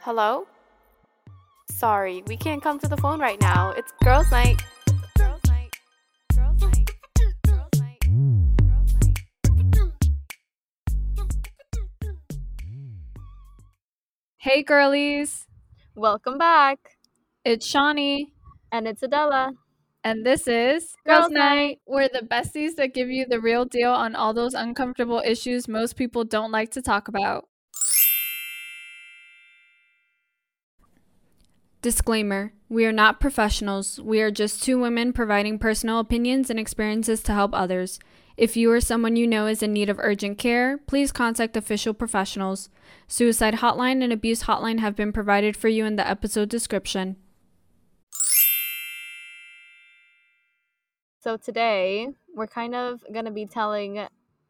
Hello? Sorry, we can't come to the phone right now. It's girls' night. Girls' night. Girls' night. Girls' night. Girls' night. Hey girlies, Welcome back. it's Shawnee, And it's Adela. and this is Girls' Night. We're the besties that give you the real deal on all those uncomfortable issues most people don't like to talk about. Disclaimer We are not professionals. We are just two women providing personal opinions and experiences to help others. If you or someone you know is in need of urgent care, please contact official professionals. Suicide hotline and abuse hotline have been provided for you in the episode description. So today we're kind of going to be telling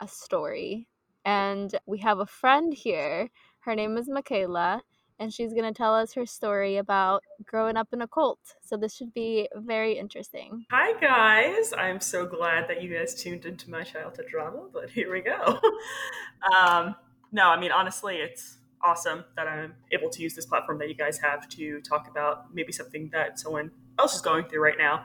a story. And we have a friend here. Her name is Michaela. And she's going to tell us her story about growing up in a cult. So this should be very interesting. Hi guys! I'm so glad that you guys tuned into my childhood drama, but here we go. um, no, I mean honestly, it's awesome that I'm able to use this platform that you guys have to talk about maybe something that someone else is going through right now,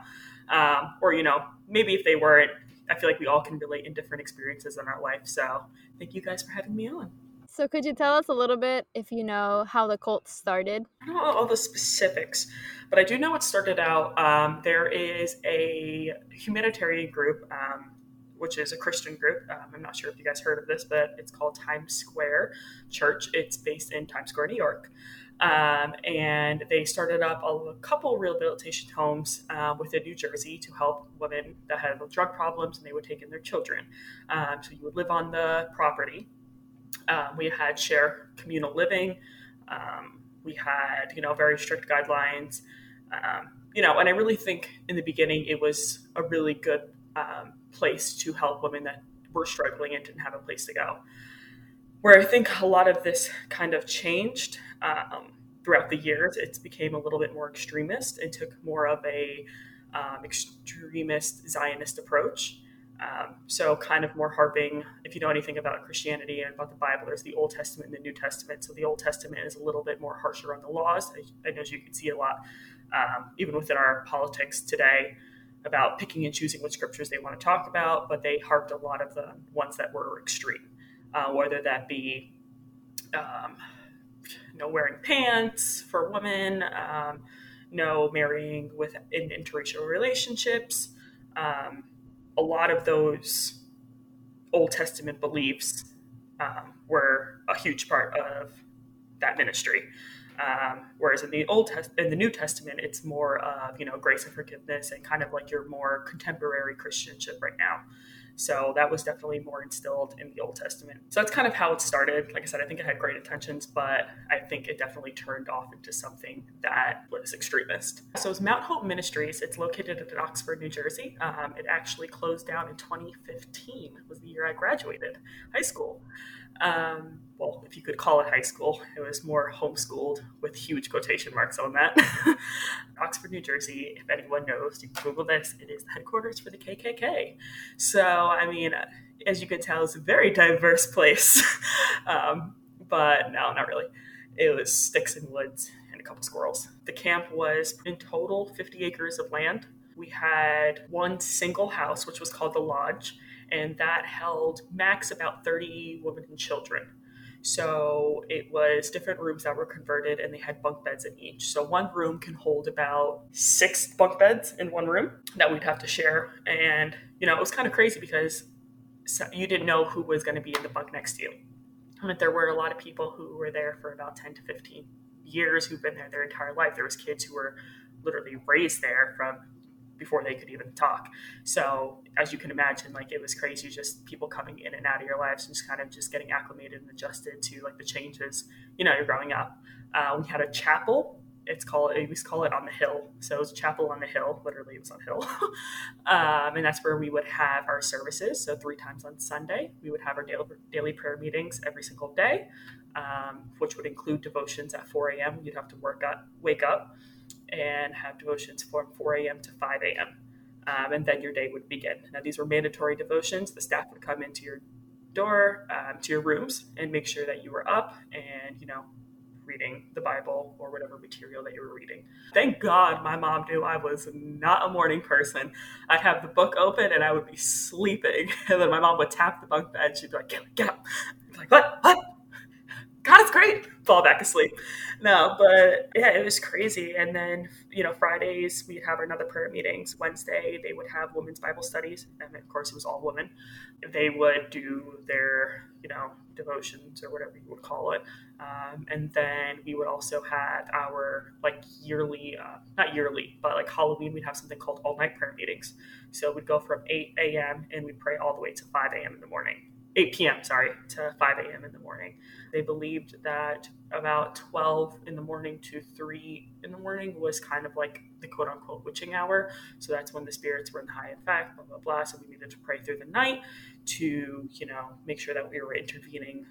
um, or you know, maybe if they weren't. I feel like we all can relate in different experiences in our life. So thank you guys for having me on. So could you tell us a little bit, if you know, how the cult started? I don't know all the specifics, but I do know it started out. Um, there is a humanitarian group, um, which is a Christian group. Um, I'm not sure if you guys heard of this, but it's called Times Square Church. It's based in Times Square, New York. Um, and they started up a couple rehabilitation homes uh, within New Jersey to help women that had drug problems, and they would take in their children. Um, so you would live on the property. Um, we had share communal living. Um, we had, you know, very strict guidelines. Um, you know, and I really think in the beginning it was a really good um, place to help women that were struggling and didn't have a place to go. Where I think a lot of this kind of changed um, throughout the years, it became a little bit more extremist and took more of a um, extremist Zionist approach. Um, so, kind of more harping, if you know anything about Christianity and about the Bible, there's the Old Testament and the New Testament. So, the Old Testament is a little bit more harsher on the laws. I, I know you can see a lot, um, even within our politics today, about picking and choosing what scriptures they want to talk about, but they harped a lot of the ones that were extreme, uh, whether that be um, no wearing pants for women, um, no marrying with in interracial relationships. Um, a lot of those Old Testament beliefs um, were a huge part of that ministry. Um, whereas in the Old Test- in the New Testament, it's more of you know grace and forgiveness and kind of like your more contemporary Christianship right now. So that was definitely more instilled in the Old Testament. So that's kind of how it started. Like I said, I think it had great intentions, but I think it definitely turned off into something that was extremist. So it's Mount Hope Ministries. It's located in Oxford, New Jersey. Um, it actually closed down in 2015. Was the year I graduated high school. Um, well, if you could call it high school, it was more homeschooled with huge quotation marks on that. Oxford, New Jersey, if anyone knows, you can Google this, it is the headquarters for the KKK. So, I mean, as you can tell, it's a very diverse place. um, but no, not really. It was sticks and woods and a couple squirrels. The camp was in total 50 acres of land. We had one single house, which was called the Lodge, and that held max about 30 women and children. So it was different rooms that were converted and they had bunk beds in each. So one room can hold about six bunk beds in one room that we'd have to share. And, you know, it was kind of crazy because you didn't know who was going to be in the bunk next to you. And there were a lot of people who were there for about 10 to 15 years who've been there their entire life. There was kids who were literally raised there from before they could even talk. So as you can imagine, like it was crazy, just people coming in and out of your lives and just kind of just getting acclimated and adjusted to like the changes, you know, you're growing up. Uh, we had a chapel. It's called, we used call it on the hill. So it was a chapel on the hill. Literally it was on hill. um, and that's where we would have our services. So three times on Sunday, we would have our daily, daily prayer meetings every single day, um, which would include devotions at 4 a.m. You'd have to work up, wake up and have devotions from 4 a.m. to 5 a.m. Um, and then your day would begin. Now, these were mandatory devotions. The staff would come into your door, um, to your rooms, and make sure that you were up and, you know, reading the Bible or whatever material that you were reading. Thank God my mom knew I was not a morning person. I'd have the book open and I would be sleeping. And then my mom would tap the bunk bed. She'd be like, get up, get up. I'd be like, what? What? God, it's great. Fall back asleep. No, but yeah, it was crazy. And then, you know, Fridays we'd have another prayer meetings. Wednesday they would have women's Bible studies. And of course it was all women. They would do their, you know, devotions or whatever you would call it. Um, and then we would also have our like yearly, uh, not yearly, but like Halloween, we'd have something called all night prayer meetings. So we'd go from 8 a.m. and we'd pray all the way to 5 a.m. in the morning. 8 p.m. sorry to 5 a.m. in the morning. They believed that about 12 in the morning to 3 in the morning was kind of like the quote unquote witching hour. So that's when the spirits were in high effect, blah blah blah. So we needed to pray through the night to you know make sure that we were intervening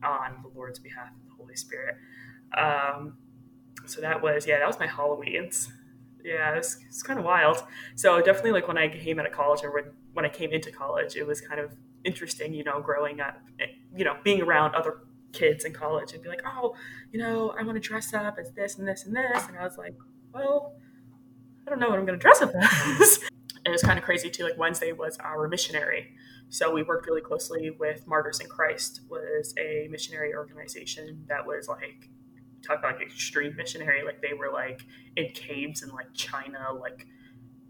on the Lord's behalf of the Holy Spirit. Um, so that was yeah that was my Halloween's. Yeah, it's it kind of wild. So definitely like when I came out of college or when when I came into college, it was kind of interesting, you know, growing up, you know, being around other kids in college and be like, oh, you know, I want to dress up as this and this and this. And I was like, well, I don't know what I'm going to dress up as. and it was kind of crazy too. Like Wednesday was our missionary. So we worked really closely with Martyrs in Christ was a missionary organization that was like, talk about like extreme missionary. Like they were like in caves in like China, like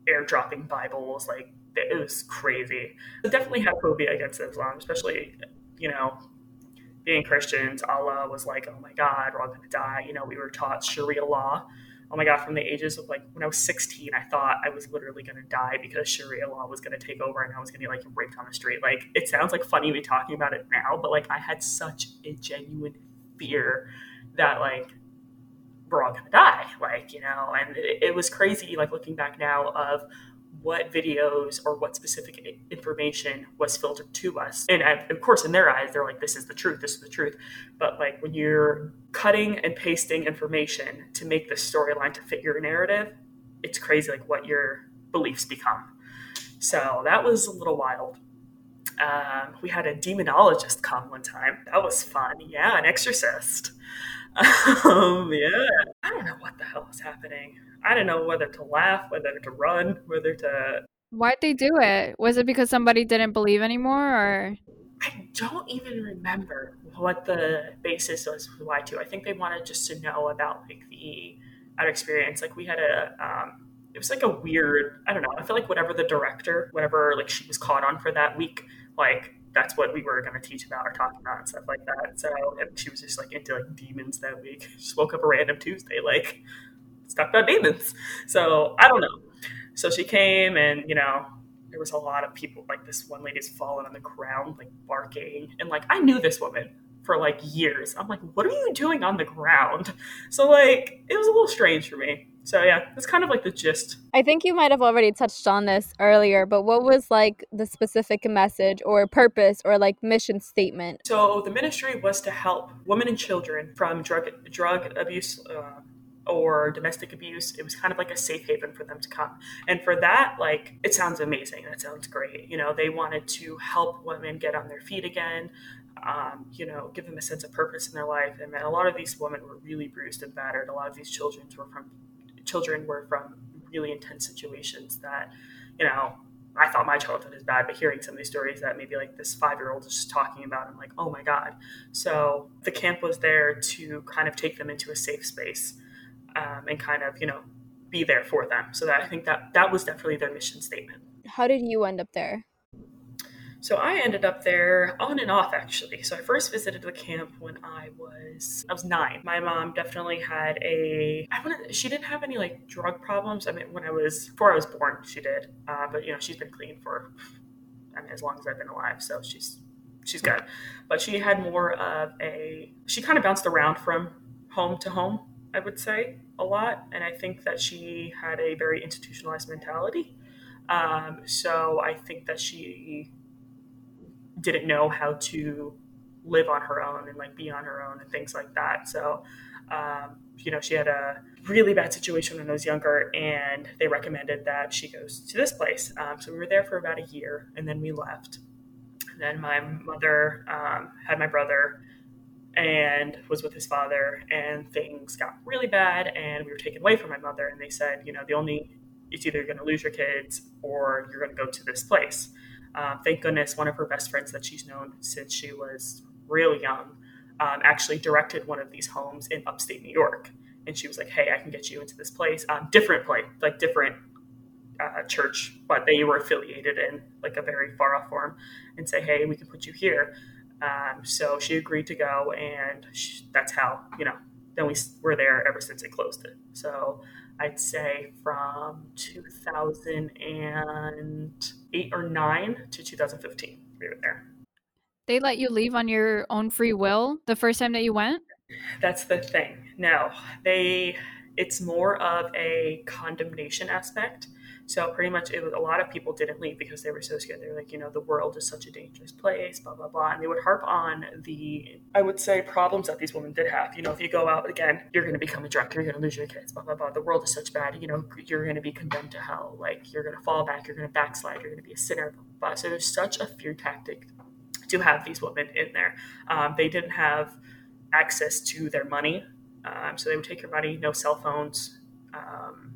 airdropping Bibles, like it was crazy. I definitely had phobia against Islam, especially, you know, being Christians. Allah was like, oh my God, we're all going to die. You know, we were taught Sharia law. Oh my God, from the ages of like when I was 16, I thought I was literally going to die because Sharia law was going to take over and I was going to be like raped on the street. Like, it sounds like funny me talking about it now, but like I had such a genuine fear that like we're all gonna die like you know and it, it, was crazy like looking back now of what videos or what specific information was filtered to us. And of course, in their eyes, they're like, this is the truth, this is the truth. But like when you're cutting and pasting information to make the storyline to fit your narrative, it's crazy like what your beliefs become. So that was a little wild. Um, we had a demonologist come one time. That was fun. Yeah, an exorcist. Um, yeah. I don't know what the hell is happening. I don't know whether to laugh, whether to run, whether to. Why'd they do it? Was it because somebody didn't believe anymore, or? I don't even remember what the basis was for why to. I think they wanted just to know about like the our experience. Like we had a, um, it was like a weird. I don't know. I feel like whatever the director, whatever like she was caught on for that week, like that's what we were going to teach about or talk about and stuff like that. So and she was just like into like demons that week. She woke up a random Tuesday, like stuck about demons. So I don't know. So she came and, you know, there was a lot of people like this one lady's fallen on the ground, like barking. And like I knew this woman for like years. I'm like, what are you doing on the ground? So like it was a little strange for me. So yeah, it's kind of like the gist. I think you might have already touched on this earlier, but what was like the specific message or purpose or like mission statement? So the ministry was to help women and children from drug drug abuse. Uh, or domestic abuse it was kind of like a safe haven for them to come. And for that like it sounds amazing. That sounds great. You know they wanted to help women get on their feet again um, you know give them a sense of purpose in their life. And a lot of these women were really bruised and battered. A lot of these children were from children were from really intense situations that you know I thought my childhood is bad, but hearing some of these stories that maybe like this five year old is just talking about, I'm like, oh my God. So the camp was there to kind of take them into a safe space um, and kind of you know be there for them. So that I think that that was definitely their mission statement. How did you end up there? So I ended up there on and off actually. So I first visited the camp when I was I was nine. My mom definitely had a I wouldn't she didn't have any like drug problems. I mean when I was before I was born she did, uh, but you know she's been clean for I mean as long as I've been alive. So she's she's good. But she had more of a she kind of bounced around from home to home I would say, a lot. And I think that she had a very institutionalized mentality. Um, so I think that she didn't know how to live on her own and like be on her own and things like that. So, um, you know, she had a really bad situation when I was younger, and they recommended that she goes to this place. Um, so we were there for about a year, and then we left. And then my mother um, had my brother and was with his father and things got really bad and we were taken away from my mother and they said you know the only it's either you're going to lose your kids or you're going to go to this place. Uh, thank goodness one of her best friends that she's known since she was real young um, actually directed one of these homes in upstate new york. And she was like hey i can get you into this place um, different place like different uh, church but they were affiliated in like a very far off form and say hey we can put you here um, so she agreed to go, and she, that's how you know. Then we were there ever since they closed it. So I'd say from 2008 or nine to 2015, we were there. They let you leave on your own free will the first time that you went. That's the thing. No, they. It's more of a condemnation aspect so pretty much it was a lot of people didn't leave because they were so scared. They were like, you know, the world is such a dangerous place, blah, blah, blah. And they would harp on the, I would say, problems that these women did have. You know, if you go out again, you're going to become a drunk, you're going to lose your kids, blah, blah, blah. The world is such bad, you know, you're going to be condemned to hell. Like you're going to fall back, you're going to backslide, you're going to be a sinner, blah, blah, blah. So there's such a fear tactic to have these women in there. Um, they didn't have access to their money. Um, so they would take your money, no cell phones, um,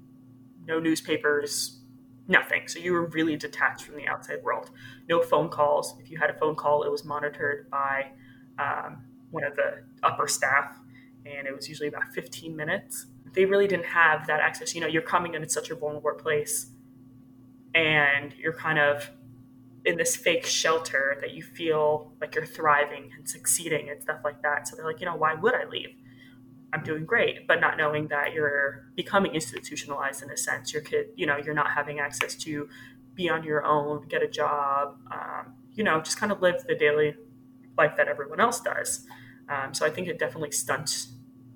no newspapers, nothing. So you were really detached from the outside world. No phone calls. If you had a phone call, it was monitored by um, one of the upper staff, and it was usually about 15 minutes. They really didn't have that access. You know, you're coming in at such a vulnerable place, and you're kind of in this fake shelter that you feel like you're thriving and succeeding and stuff like that. So they're like, you know, why would I leave? I'm doing great, but not knowing that you're becoming institutionalized in a sense. Your kid, you know, you're not having access to be on your own, get a job, um, you know, just kind of live the daily life that everyone else does. Um, so I think it definitely stunts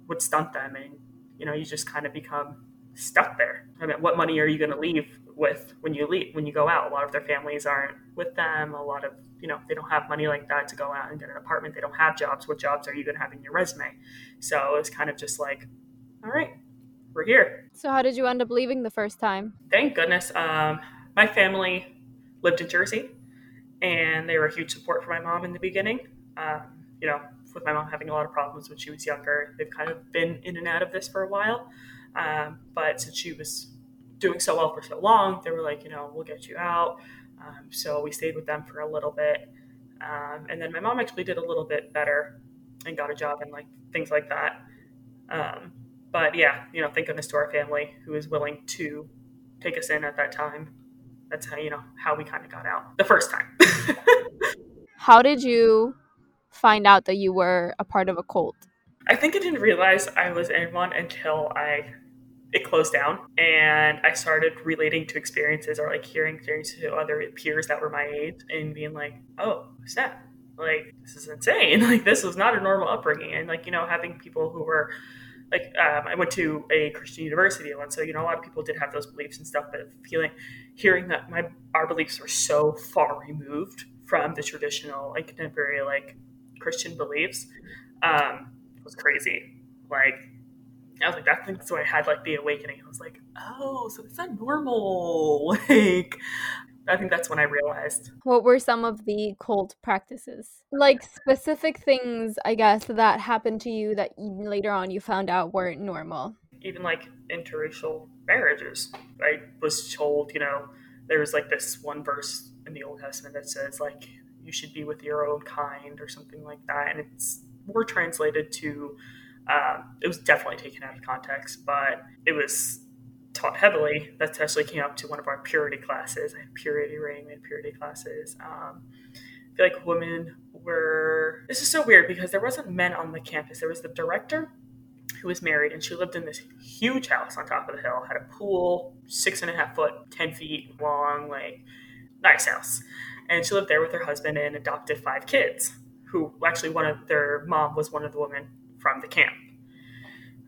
would stunt them, and you know, you just kind of become stuck there. I mean, what money are you going to leave with when you leave when you go out? A lot of their families aren't with them. A lot of you know they don't have money like that to go out and get an apartment. They don't have jobs. What jobs are you going to have in your resume? So it's kind of just like, all right, we're here. So how did you end up leaving the first time? Thank goodness. Um, my family lived in Jersey, and they were a huge support for my mom in the beginning. Um, you know, with my mom having a lot of problems when she was younger, they've kind of been in and out of this for a while. Um, but since she was doing so well for so long, they were like, you know, we'll get you out. Um, so we stayed with them for a little bit. Um, and then my mom actually did a little bit better and got a job and like things like that. Um, but yeah, you know, thank goodness to our family who was willing to take us in at that time. That's how, you know, how we kind of got out the first time. how did you find out that you were a part of a cult? I think I didn't realize I was in one until I it closed down and I started relating to experiences or like hearing things to other peers that were my age and being like, oh, snap. Like, this is insane. Like, this was not a normal upbringing. And, like, you know, having people who were like, um, I went to a Christian university once, so, you know, a lot of people did have those beliefs and stuff, but feeling, hearing that my, our beliefs were so far removed from the traditional, like, contemporary, like, Christian beliefs um, was crazy. Like, I was like, that's, that's I had like the awakening. I was like, oh, so it's not normal. Like, I think that's when I realized. What were some of the cult practices? Like specific things, I guess, that happened to you that later on you found out weren't normal. Even like interracial marriages. I was told, you know, there was like this one verse in the Old Testament that says, like, you should be with your own kind or something like that. And it's more translated to um, it was definitely taken out of context, but it was taught heavily. That actually came up to one of our purity classes. I had purity ring, and purity classes. Um, I feel like women were. This is so weird because there wasn't men on the campus. There was the director who was married, and she lived in this huge house on top of the hill. Had a pool, six and a half foot, ten feet long, like nice house. And she lived there with her husband and adopted five kids. Who actually one of their mom was one of the women from the camp.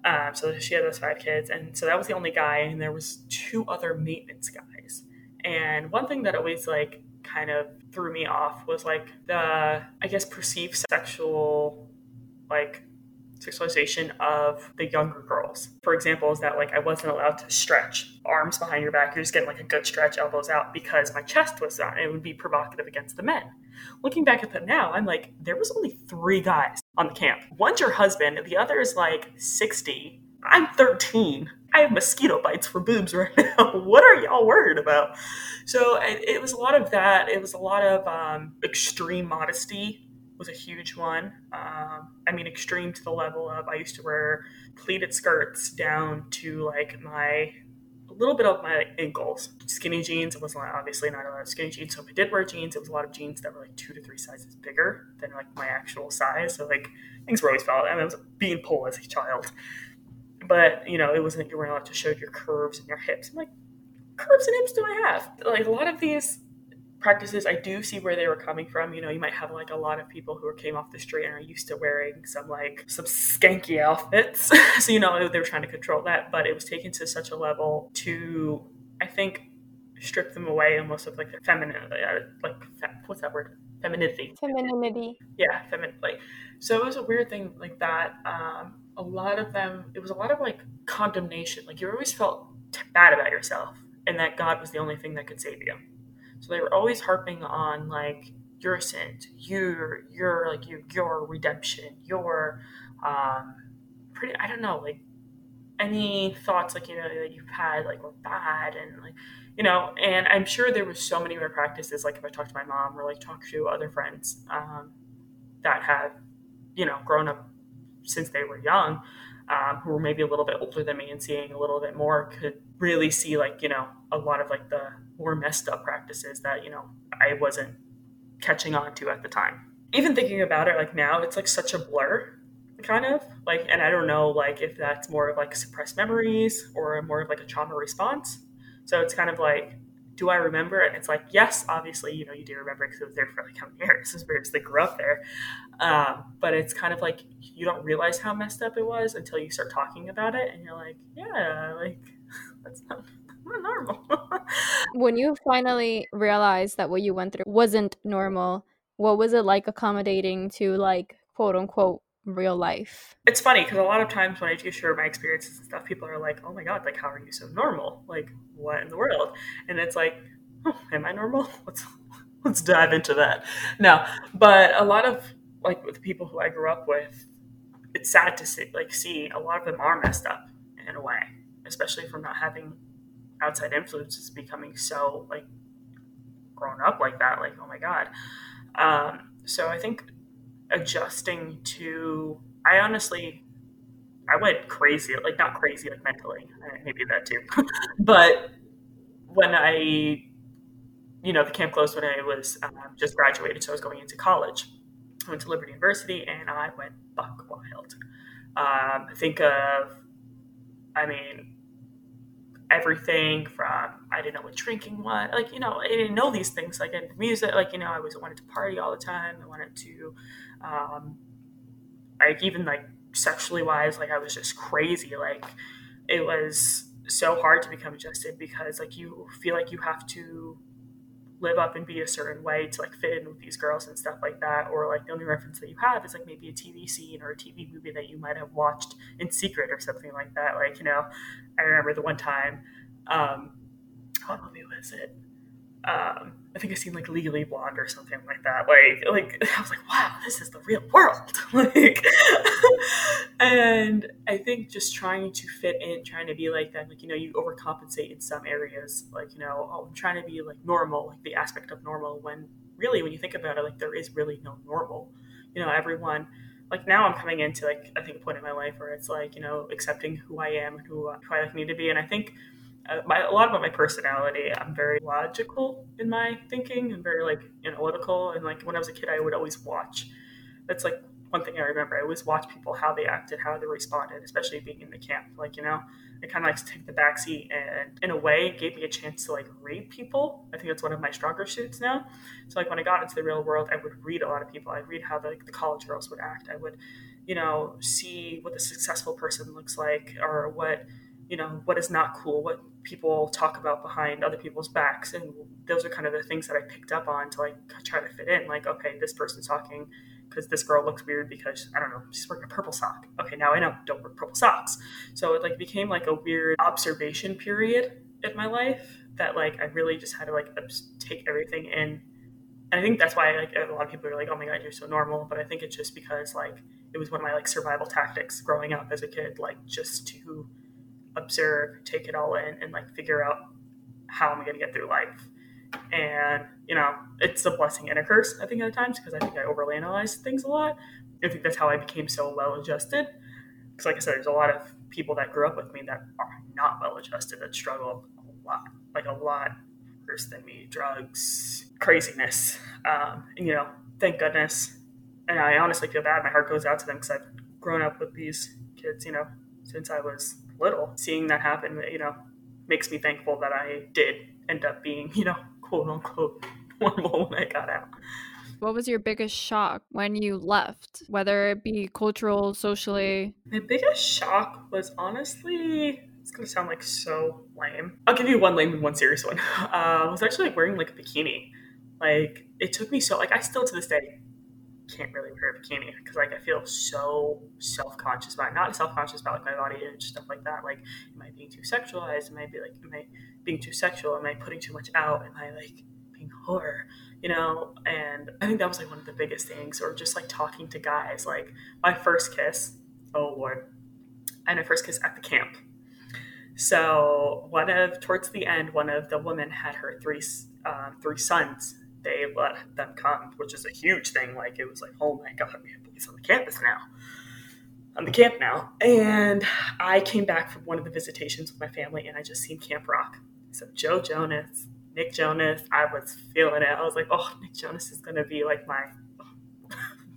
Um, so she had those five kids, and so that was the only guy, and there was two other maintenance guys. And one thing that always like kind of threw me off was like the I guess perceived sexual like sexualization of the younger girls. For example, is that like I wasn't allowed to stretch arms behind your back. You're just getting like a good stretch, elbows out, because my chest was out. It would be provocative against the men. Looking back at that now, I'm like, there was only three guys on the camp. One's your husband, the other is like 60. I'm 13. I have mosquito bites for boobs right now. what are y'all worried about? So it, it, was a lot of that. It was a lot of um, extreme modesty was a huge one. Um, I mean, extreme to the level of I used to wear pleated skirts down to like my little bit of my ankles. Skinny jeans. It was obviously not a lot of skinny jeans. So if I did wear jeans, it was a lot of jeans that were like two to three sizes bigger than like my actual size. So like things were always felt. I, mean, I was being pulled as a child, but you know, it wasn't you weren't allowed to show your curves and your hips. I'm like, curves and hips do I have? Like a lot of these practices i do see where they were coming from. You know you might have like a lot of people who came off the street and are used to wearing some like some skanky outfits. So you know they were trying to control that but it was taken to such a level to i think strip them away almost of like their feminine uh, like what's that word? Femininity. Femininity. Yeah femininity so it was a weird thing like that. Um a lot of them it was a lot of like condemnation. Like you always felt bad about yourself and that god was the only thing that could save you so they were always harping on like your sins, your your like your your redemption, your um pretty I don't know, like any thoughts like you know that you've had like were bad and like you know and i'm sure there was so many more practices like if i talk to my mom or like talk to other friends um, that have you know grown up since they were young um, who were maybe a little bit older than me and seeing a little bit more could really see like you know a lot of like the more messed up practices that you know i wasn't catching on to at the time even thinking about it like now it's like such a blur kind of like and i don't know like if that's more of like suppressed memories or more of like a trauma response so it's kind of like do I remember? And it's like, yes, obviously, you know, you do remember because it was there for like how many years? This is they grew up there. Um, but it's kind of like you don't realize how messed up it was until you start talking about it, and you're like, yeah, like that's not, normal. when you finally realized that what you went through wasn't normal, what was it like accommodating to like quote unquote real life. It's funny because a lot of times when I do share my experiences and stuff, people are like, "Oh my god, like how are you so normal? Like what in the world?" And it's like, oh, "Am I normal? Let's let's dive into that." No, but a lot of like with the people who I grew up with, it's sad to see like see a lot of them are messed up in a way, especially from not having outside influences becoming so like grown up like that. Like, oh my god. Um, so I think adjusting to i honestly i went crazy like not crazy like mentally maybe that too but when i you know the camp closed when i was um, just graduated so i was going into college i went to liberty university and i went buck wild um, think of i mean everything from I didn't know what drinking was. Like, you know, I didn't know these things. Like in music, like, you know, I always wanted to party all the time. I wanted to um, like even like sexually wise, like I was just crazy. Like it was so hard to become adjusted because like you feel like you have to live up and be a certain way to like fit in with these girls and stuff like that or like the only reference that you have is like maybe a tv scene or a tv movie that you might have watched in secret or something like that like you know i remember the one time um what movie was it? Um I think I seen like Legally Blonde or something like that. Like, like I was like, wow, this is the real world. like, and I think just trying to fit in, trying to be like them, like you know, you overcompensate in some areas. Like, you know, oh, I'm trying to be like normal, like the aspect of normal. When really, when you think about it, like there is really no normal. You know, everyone. Like now, I'm coming into like I think a point in my life where it's like you know accepting who I am and who, who I like need to be, and I think uh, Uh, my, a lot about my personality. I'm very logical in my thinking and very like analytical. And like when I was a kid, I would always watch. That's like one thing I remember. I always watch people how they acted, how they responded, especially being in the camp. Like you know, I kind of like to take the backseat, and in a way, gave me a chance to like read people. I think that's one of my stronger suits now. So like when I got into the real world, I would read a lot of people. I'd read how the, like, the college girls would act. I would, you know, see what the successful person looks like, or what you know what is not cool, what people talk about behind other people's backs and those are kind of the things that i picked up on to like try to fit in like okay this person's talking because this girl looks weird because i don't know she's wearing a purple sock. Okay now i know don't wear purple socks. So it like became like a weird observation period in my life that like i really just had to like take everything in. And i think that's why like a lot of people are like oh my god you're so normal but i think it's just because like it was one of my like survival tactics growing up as a kid, like just to observe, take it all in, and like figure out how am I going to get through life. And you know, it's a blessing and a curse. I think at times because I think I overly analyze things a lot. I think that's how I became so well adjusted. Because like I said, there's a lot of people that grew up with me that are not well adjusted that struggle a lot, like a lot worse than me. Drugs, craziness, um, and you know, thank goodness. And I honestly feel bad. My heart goes out to them because I've grown up with these kids, you know, since I was little. Seeing that happen, you know, makes me thankful that I did end up being, you know, quote unquote normal when I got out. What was your biggest shock when you left, whether it be cultural, socially? My biggest shock was honestly, it's gonna sound like so lame. I'll give you one lame and one serious one. Uh, I was actually like wearing like a bikini. Like it took me so like I still to this day can't really wear a bikini because like I feel so self conscious about it. not self conscious about like my body image stuff like that. Like, am I being too sexualized? Am I be like, am I being too sexual? Am I putting too much out? Am I like being whore? You know? And I think that was like one of the biggest things. Or just like talking to guys. Like my first kiss. Oh lord, and my first kiss at the camp. So one of towards the end, one of the women had her three uh, three sons they let them come, which is a huge thing. Like it was like, oh my god, we have police on the campus now, on the camp now. And I came back from one of the visitations with my family, and I just seen Camp Rock. So Joe Jonas, Nick Jonas, I was feeling it. I was like, oh, Nick Jonas is gonna be like my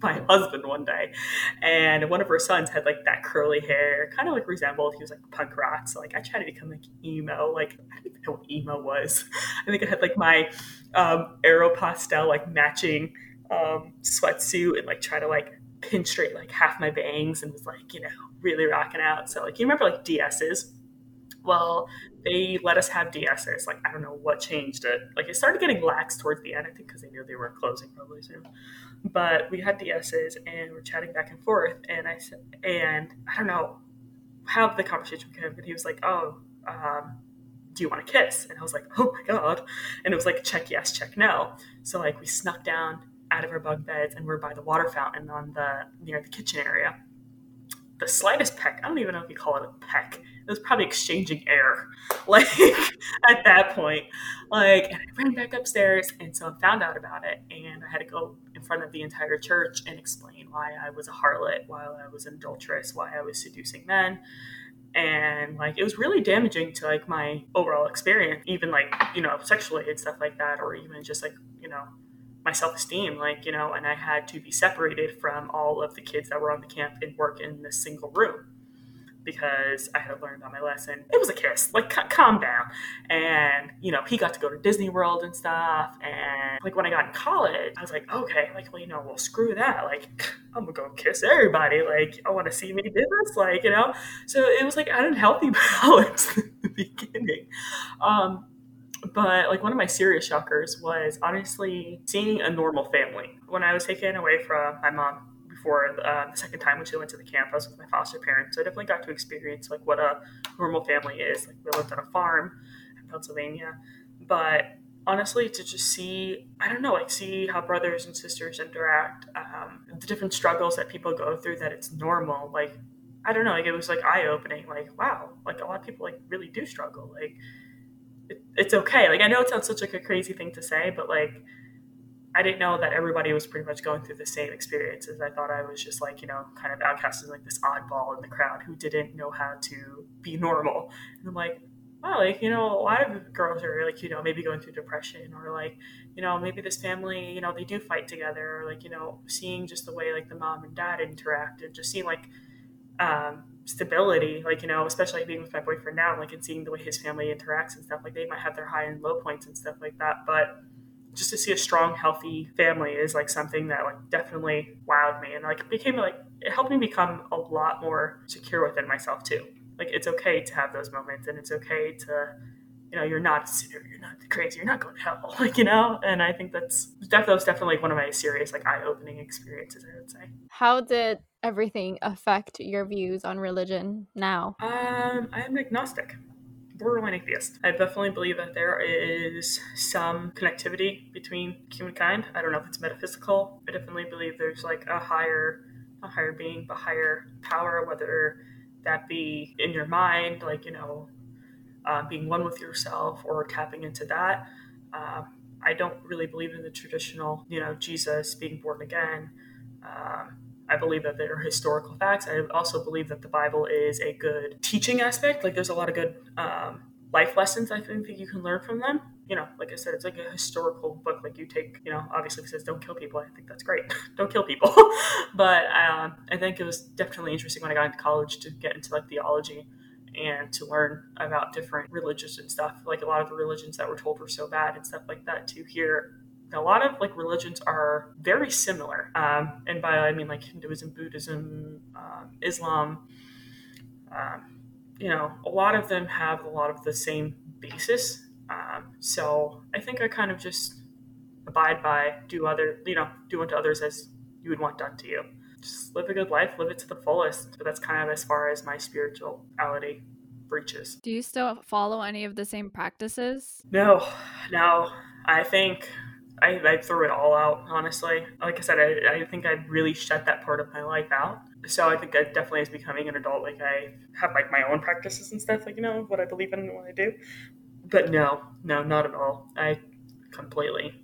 my husband one day. And one of her sons had like that curly hair, kind of like resembled, he was like punk rock. So like I tried to become like emo. Like I didn't even know what emo was. I think I had like my um Aeropostale like matching um sweatsuit and like try to like pin straight like half my bangs and was like, you know, really rocking out. So like you remember like DS's? Well, they let us have DSs. Like I don't know what changed it. Like it started getting lax towards the end. I think because they knew they were closing probably soon. But we had DSs and we're chatting back and forth. And I said, and I don't know how the conversation came, but he was like, "Oh, um, do you want to kiss?" And I was like, "Oh my god!" And it was like, "Check yes, check no." So like we snuck down out of our bunk beds and we're by the water fountain on the near the kitchen area. The slightest peck, I don't even know if you call it a peck was probably exchanging air, like at that point. Like, and I ran back upstairs, and so I found out about it, and I had to go in front of the entire church and explain why I was a harlot, why I was an adulteress, why I was seducing men, and like it was really damaging to like my overall experience, even like you know sexually and stuff like that, or even just like you know my self esteem, like, you know, and I had to be separated from all of the kids that were on the camp and work in this single room because I had learned on my lesson. It was a kiss, like c- calm down. And you know, he got to go to Disney World and stuff. And like when I got in college, I was like, okay, like well, you know, well, screw that. Like I'm gonna go kiss everybody. Like I want to see me do this. Like you know, so it was like an unhealthy balance in the beginning. Um, but like one of my serious shockers was honestly seeing a normal family when I was taken away from my mom for uh, the second time when she went to the camp. I was with my foster parents, so I definitely got to experience like what a normal family is. Like we lived on a farm in Pennsylvania, but honestly, to just see, I don't know, like see how brothers and sisters interact, um, the different struggles that people go through, that it's normal. Like I don't know, like it was like eye opening. Like wow, like a lot of people like really do struggle. Like it, it's okay. Like I know it sounds such like a crazy thing to say, but like I didn't know that everybody was pretty much going through the same experiences. I thought I was just like, you know, kind of outcasted like this oddball in the crowd who didn't know how to be normal. And I'm like, wow, like, you know, a lot of girls are like, you know, maybe going through depression or like, you know, maybe this family, you know, they do fight together or like, you know, seeing just the way like the mom and dad interact and just seeing like um, stability, like, you know, especially being with my boyfriend now, like, and seeing the way his family interacts and stuff, like they might have their high and low points and stuff like that. But just to see a strong, healthy family is like something that like definitely wowed me and like became like it helped me become a lot more secure within myself too. Like it's okay to have those moments and it's okay to you know, you're not a sinner, you're not crazy, you're not going to hell, like you know. And I think that's that was definitely like one of my serious, like eye-opening experiences. I would say. How did everything affect your views on religion now? Um, I am agnostic borderline atheist. I definitely believe that there is some connectivity between humankind. I don't know if it's metaphysical. I definitely believe there's like a higher a higher being, but higher power, whether that be in your mind, like, you know, uh, being one with yourself or tapping into that. Uh, I don't really believe in the traditional, you know, Jesus being born again. Um, I believe that there are historical facts. I also believe that the Bible is a good teaching aspect. Like there's a lot of good um, life lessons I think that you can learn from them. You know, like I said, it's like a historical book. Like you take, you know, obviously it says don't kill people. I think that's great. don't kill people. but um, I think it was definitely interesting when I got into college to get into like theology and to learn about different religions and stuff. Like a lot of the religions that were told were so bad and stuff like that. To hear a lot of like religions are very similar, um, and by I mean like Hinduism, Buddhism, um, Islam. Um, you know, a lot of them have a lot of the same basis. Um, so I think I kind of just abide by do other, you know, do unto others as you would want done to you just live a good life, live it to the fullest. But that's kind of as far as my spirituality reaches. Do you still follow any of the same practices? No, no. I think I, I threw it all out, honestly. Like I said, I, I think I really shut that part of my life out. So I think that definitely as becoming an adult, like I have like my own practices and stuff, like, you know, what I believe in and what I do. But no, no, not at all. I completely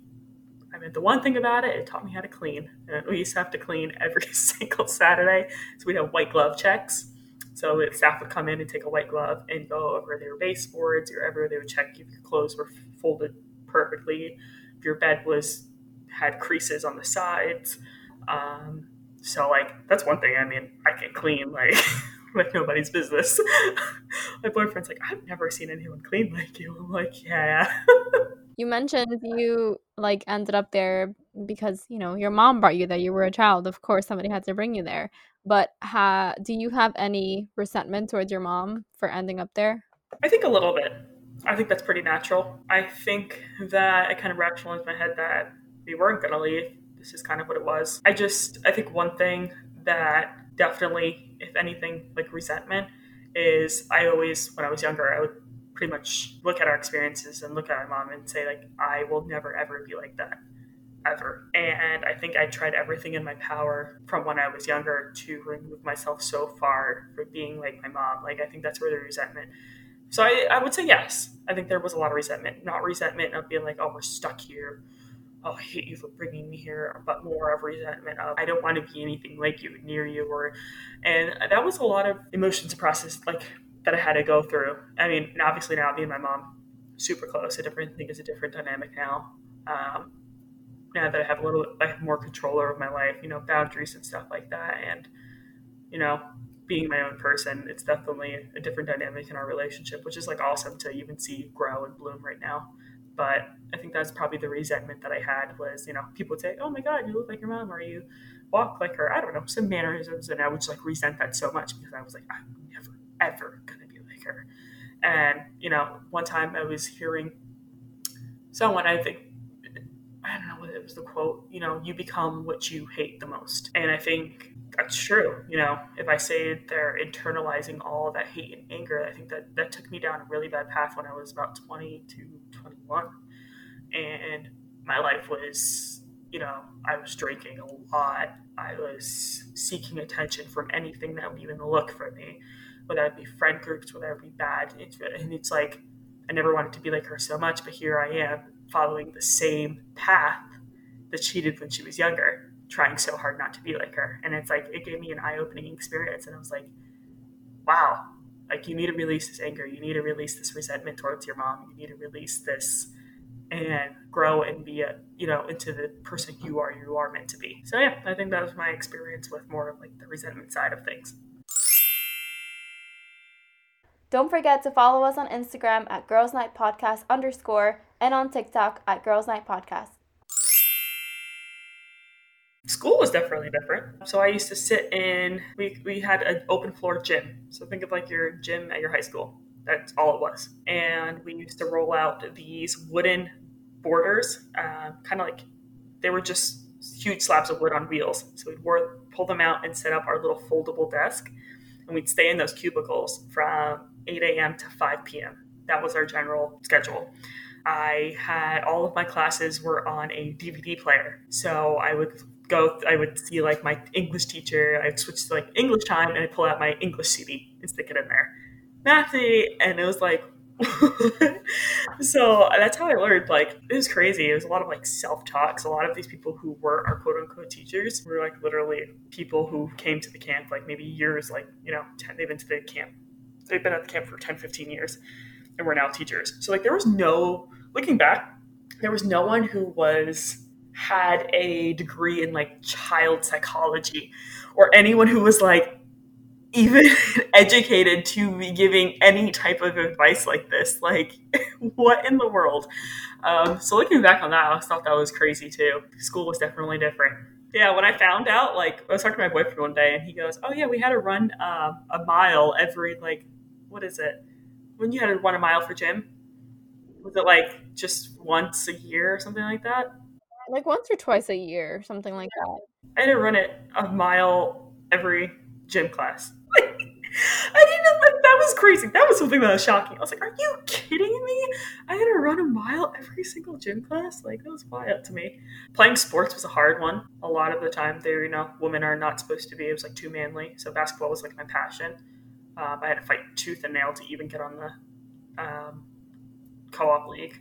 I mean, the one thing about it, it taught me how to clean. And we used to have to clean every single Saturday. So we'd have white glove checks. So staff would come in and take a white glove and go over their baseboards or ever they would check if your clothes were folded perfectly, your bed was had creases on the sides. Um, so like that's one thing. I mean, I can clean like like nobody's business. My boyfriend's like, I've never seen anyone clean like you. I'm like, yeah. You mentioned you like ended up there because you know your mom brought you there. You were a child, of course. Somebody had to bring you there. But ha- do you have any resentment towards your mom for ending up there? I think a little bit. I think that's pretty natural. I think that I kind of rationalized my head that we weren't going to leave. This is kind of what it was. I just, I think one thing that definitely, if anything, like resentment is I always, when I was younger, I would pretty much look at our experiences and look at my mom and say like i will never ever be like that ever and i think i tried everything in my power from when i was younger to remove myself so far from being like my mom like i think that's where the resentment so I, I would say yes i think there was a lot of resentment not resentment of being like oh we're stuck here oh, I hate you for bringing me here, but more of resentment of I don't want to be anything like you, near you, or, and that was a lot of emotions process. Like that I had to go through. I mean, obviously now me and my mom super close. A different thing is a different dynamic now. Um, now that I have a little, I have more control over my life, you know, boundaries and stuff like that, and you know, being my own person, it's definitely a different dynamic in our relationship, which is like awesome to even see grow and bloom right now. But I think that's probably the resentment that I had was, you know, people would say, "Oh my God, you look like your mom," or "You walk like her." I don't know, some mannerisms, and I would just like resent that so much because I was like, I'm never ever gonna be like her. And you know, one time I was hearing someone, I think, I don't know what it was the quote, you know, you become what you hate the most. And I think that's true. You know, if I say they're internalizing all that hate and anger, I think that that took me down a really bad path when I was about 20 to 21. And my life was, you know, I was drinking a lot. I was seeking attention from anything that would even look for me whether it be friend groups, whether it be bad. And it's like, I never wanted to be like her so much, but here I am following the same path that she did when she was younger, trying so hard not to be like her. And it's like, it gave me an eye opening experience. And I was like, wow, like you need to release this anger. You need to release this resentment towards your mom. You need to release this and grow and be a, you know, into the person you are, you are meant to be. So yeah, I think that was my experience with more of like the resentment side of things. Don't forget to follow us on Instagram at Girls Night Podcast underscore and on TikTok at Girls Night Podcast. School was definitely different. So I used to sit in, we, we had an open floor gym. So think of like your gym at your high school. That's all it was. And we used to roll out these wooden borders, uh, kind of like they were just huge slabs of wood on wheels. So we'd pull them out and set up our little foldable desk. And we'd stay in those cubicles from 8 a.m. to 5 p.m. That was our general schedule. I had all of my classes were on a DVD player. So I would go, I would see like my English teacher. I'd switch to like English time, and I'd pull out my English CD and stick it in there. Math and it was like. so that's how I learned. Like it was crazy. It was a lot of like self talks. A lot of these people who were our quote unquote teachers were like literally people who came to the camp like maybe years, like you know, 10, they've been to the camp. They've been at the camp for 10, 15 years, and we're now teachers. So like there was no looking back, there was no one who was had a degree in like child psychology or anyone who was like even educated to be giving any type of advice like this. Like, what in the world? Um, so looking back on that, I thought that was crazy too. School was definitely different. Yeah, when I found out, like, I was talking to my boyfriend one day, and he goes, "Oh yeah, we had to run uh, a mile every like, what is it? When you had to run a mile for gym? Was it like just once a year or something like that? Like once or twice a year, something like that. I had to run it a mile every gym class. I didn't know that, that was crazy. That was something that was shocking. I was like, "Are you kidding me? I had to run a mile every single gym class. Like that was wild to me." Playing sports was a hard one. A lot of the time, there, you know, women are not supposed to be. It was like too manly. So basketball was like my passion. Um, I had to fight tooth and nail to even get on the um, co-op league.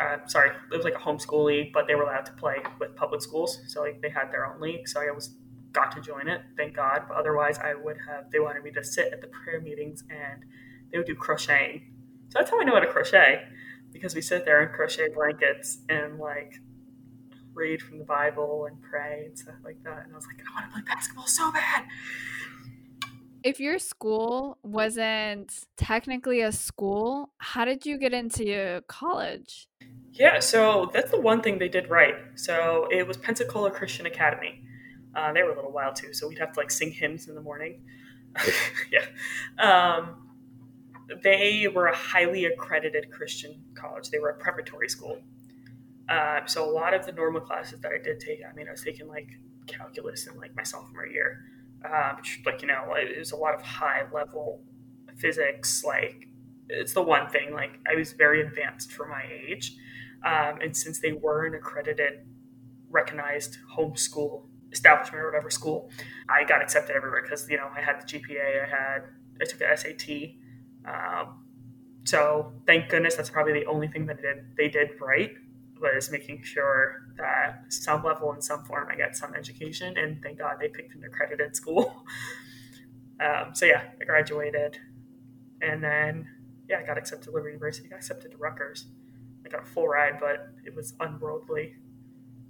Uh, sorry, it was like a homeschool league, but they were allowed to play with public schools, so like they had their own league. So I was got to join it, thank God. But otherwise, I would have. They wanted me to sit at the prayer meetings and they would do crocheting. So that's how I know how to crochet because we sit there and crochet blankets and like read from the Bible and pray and stuff like that. And I was like, I want to play basketball so bad. If your school wasn't technically a school, how did you get into college? Yeah, so that's the one thing they did right. So it was Pensacola Christian Academy. Uh, they were a little wild too, so we'd have to like sing hymns in the morning. yeah. Um, they were a highly accredited Christian college. They were a preparatory school. Uh, so a lot of the normal classes that I did take, I mean, I was taking like calculus in like my sophomore year, um, like you know, it was a lot of high level physics. Like it's the one thing. Like I was very advanced for my age, um, and since they were an accredited, recognized homeschool establishment or whatever school, I got accepted everywhere because you know I had the GPA, I had I took the SAT. Um, so thank goodness that's probably the only thing that did, they did right was making sure that some level in some form I get some education, and thank God they picked an accredited school. um, so yeah, I graduated, and then yeah, I got accepted to Liberty University. Got accepted to Rutgers. I got a full ride, but it was unworldly.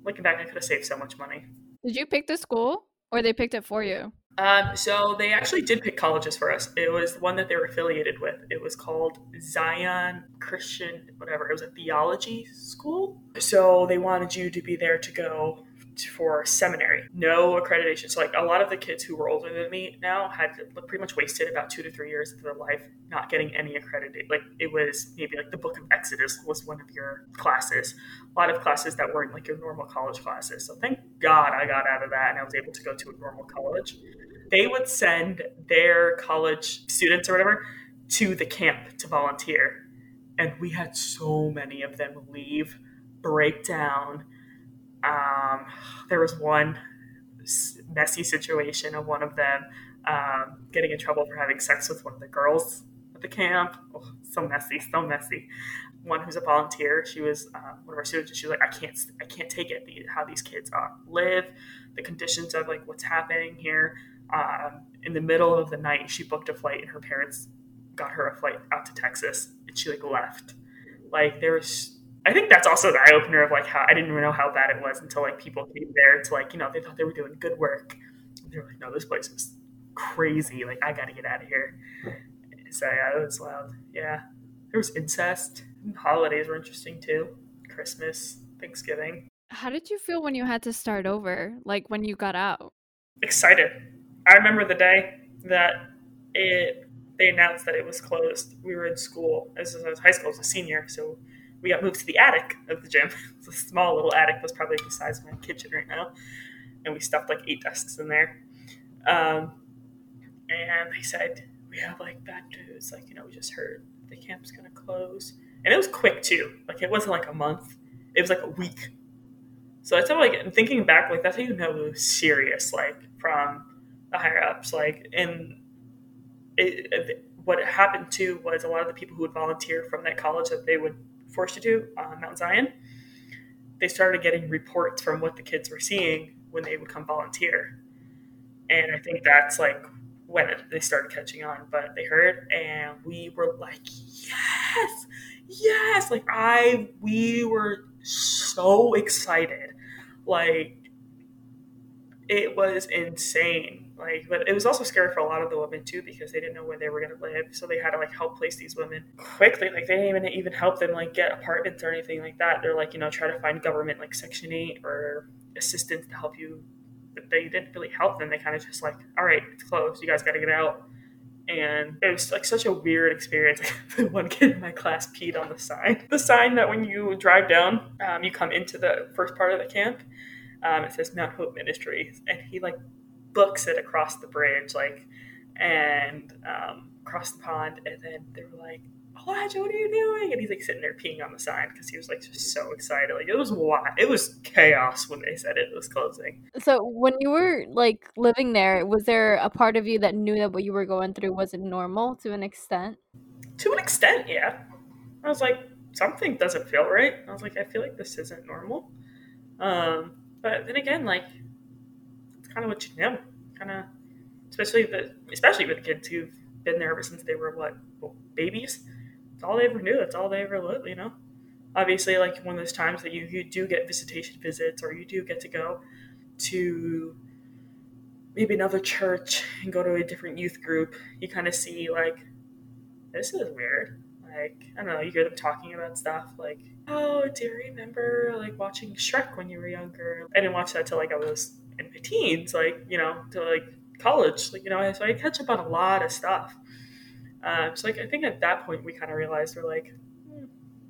Looking back, I could have saved so much money. Did you pick the school or they picked it for you? Um, so they actually did pick colleges for us. It was one that they were affiliated with. It was called Zion Christian, whatever. It was a theology school. So they wanted you to be there to go for seminary. No accreditation. So like a lot of the kids who were older than me now had pretty much wasted about two to three years of their life not getting any accredited. Like it was maybe like the Book of Exodus was one of your classes. A lot of classes that weren't like your normal college classes. So thank God I got out of that and I was able to go to a normal college. They would send their college students or whatever to the camp to volunteer. And we had so many of them leave, break down, um, there was one messy situation of one of them um, getting in trouble for having sex with one of the girls at the camp. Oh, so messy, so messy. One who's a volunteer, she was uh, one of our students. She was like, "I can't, I can't take it. The, how these kids uh, live, the conditions of like what's happening here." Um, in the middle of the night, she booked a flight, and her parents got her a flight out to Texas, and she like left. Like there was I think that's also the eye opener of like how I didn't even know how bad it was until like people came there to like you know they thought they were doing good work. They were like, no, this place is crazy. Like I got to get out of here. So yeah, it was wild. Yeah, there was incest. Holidays were interesting too. Christmas, Thanksgiving. How did you feel when you had to start over? Like when you got out? Excited. I remember the day that it they announced that it was closed. We were in school. As I was high school, I was a senior, so we got moved to the attic of the gym. It's a small little attic, was probably the size of my kitchen right now, and we stuffed like eight desks in there. Um, and they said we have like bad news, like you know we just heard the camp's gonna close, and it was quick too. Like it wasn't like a month; it was like a week. So that's how like thinking back, like that's how you know it was serious, like from the higher ups, like and it, it, what happened too was a lot of the people who would volunteer from that college that they would force you to uh, Mount Zion, they started getting reports from what the kids were seeing when they would come volunteer, and I think that's like when it, they started catching on. But they heard, and we were like, yes, yes, like I, we were so excited, like it was insane like but it was also scary for a lot of the women too because they didn't know where they were going to live. So they had to like help place these women quickly. Like they didn't even even help them like get apartments or anything like that. They're like you know try to find government like section 8 or assistance to help you. But they didn't really help them. They kind of just like all right it's closed. You guys got to get out. And it was like such a weird experience. one kid in my class peed on the sign. The sign that when you drive down, um, you come into the first part of the camp. Um, it says Mount Hope Ministries, and he like books it across the bridge, like, and um, across the pond. And then they were like, Elijah, what are you doing? And he's like sitting there peeing on the sign because he was like just so excited. Like it was wild. It was chaos when they said it was closing. So when you were like living there, was there a part of you that knew that what you were going through wasn't normal to an extent? To an extent, yeah. I was like, something doesn't feel right. I was like, I feel like this isn't normal. Um, but then again, like kind of what you know, kind of, especially the especially with kids who've been there ever since they were what babies. It's all they ever knew. That's all they ever lived. You know, obviously, like one of those times that you you do get visitation visits, or you do get to go to maybe another church and go to a different youth group. You kind of see like this is weird. Like I don't know. You hear them talking about stuff like, "Oh, do you remember like watching Shrek when you were younger?" I didn't watch that till like I was in my teens, like you know, to like college, like you know, so I catch up on a lot of stuff. Um, so like I think at that point we kind of realized we're like, hmm,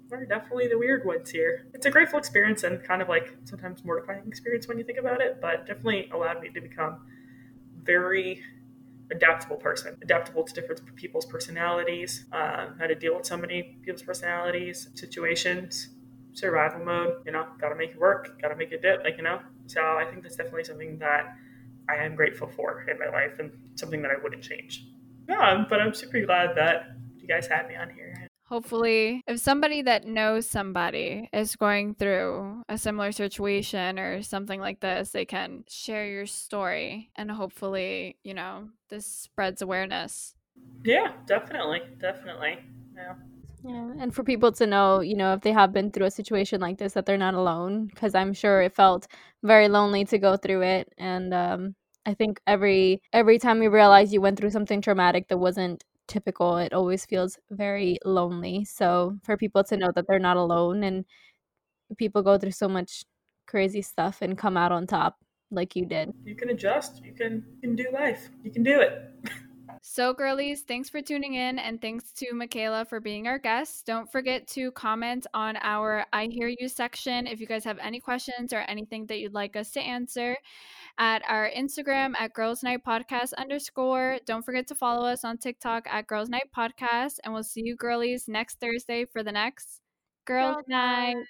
we're definitely the weird ones here. It's a grateful experience and kind of like sometimes mortifying experience when you think about it, but definitely allowed me to become very adaptable person, adaptable to different people's personalities, um, how to deal with so many people's personalities, situations, survival mode. You know, got to make it work, got to make it dip. Like you know, so I think that's definitely something that I am grateful for in my life and something that I wouldn't change. Yeah, but I'm super glad that you guys had me on here. Hopefully, if somebody that knows somebody is going through a similar situation or something like this, they can share your story and hopefully, you know, this spreads awareness. Yeah, definitely. Definitely. Yeah. Yeah, and for people to know, you know, if they have been through a situation like this, that they're not alone, because I'm sure it felt very lonely to go through it. And um, I think every every time you realize you went through something traumatic that wasn't typical, it always feels very lonely. So for people to know that they're not alone, and people go through so much crazy stuff and come out on top like you did. You can adjust. You can you can do life. You can do it. So, girlies, thanks for tuning in and thanks to Michaela for being our guest. Don't forget to comment on our I Hear You section if you guys have any questions or anything that you'd like us to answer at our Instagram at Girls Night Podcast underscore. Don't forget to follow us on TikTok at Girls Night Podcast. And we'll see you, girlies, next Thursday for the next Girls, Girls Night. Night.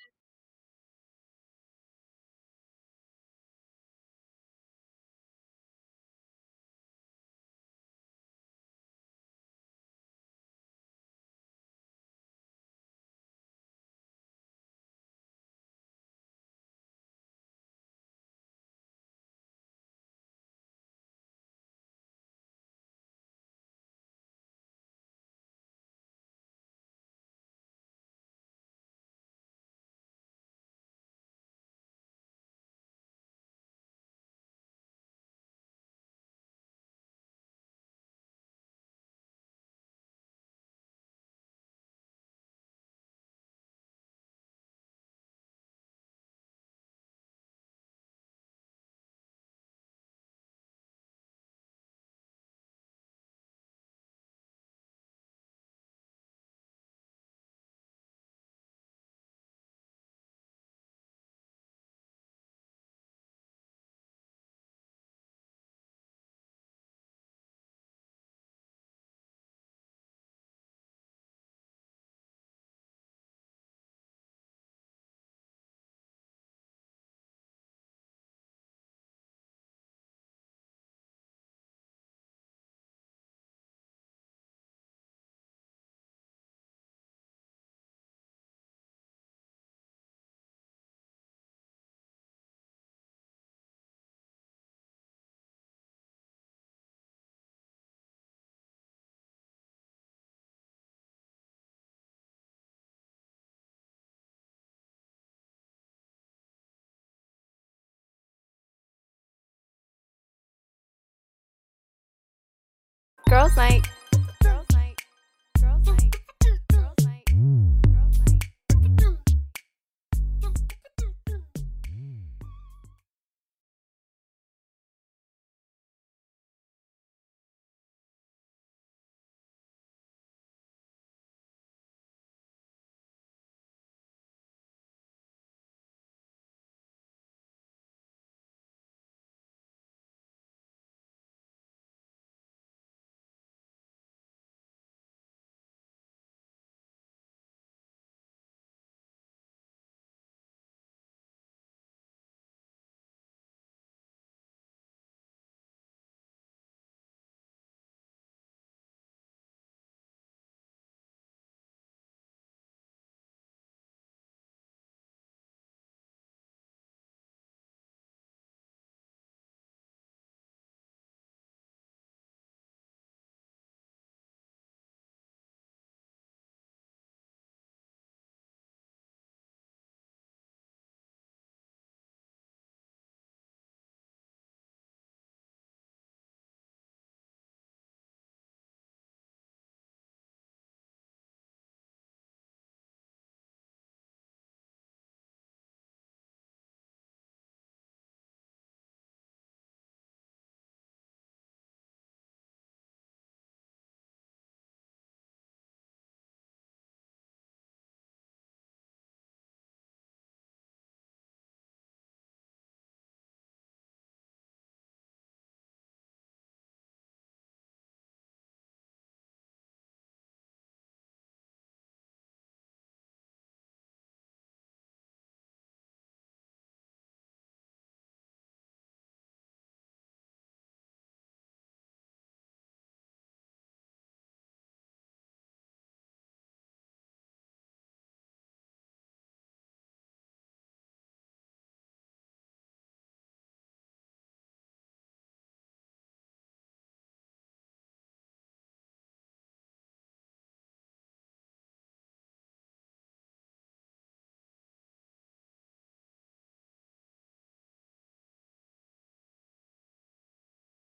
Girls Night.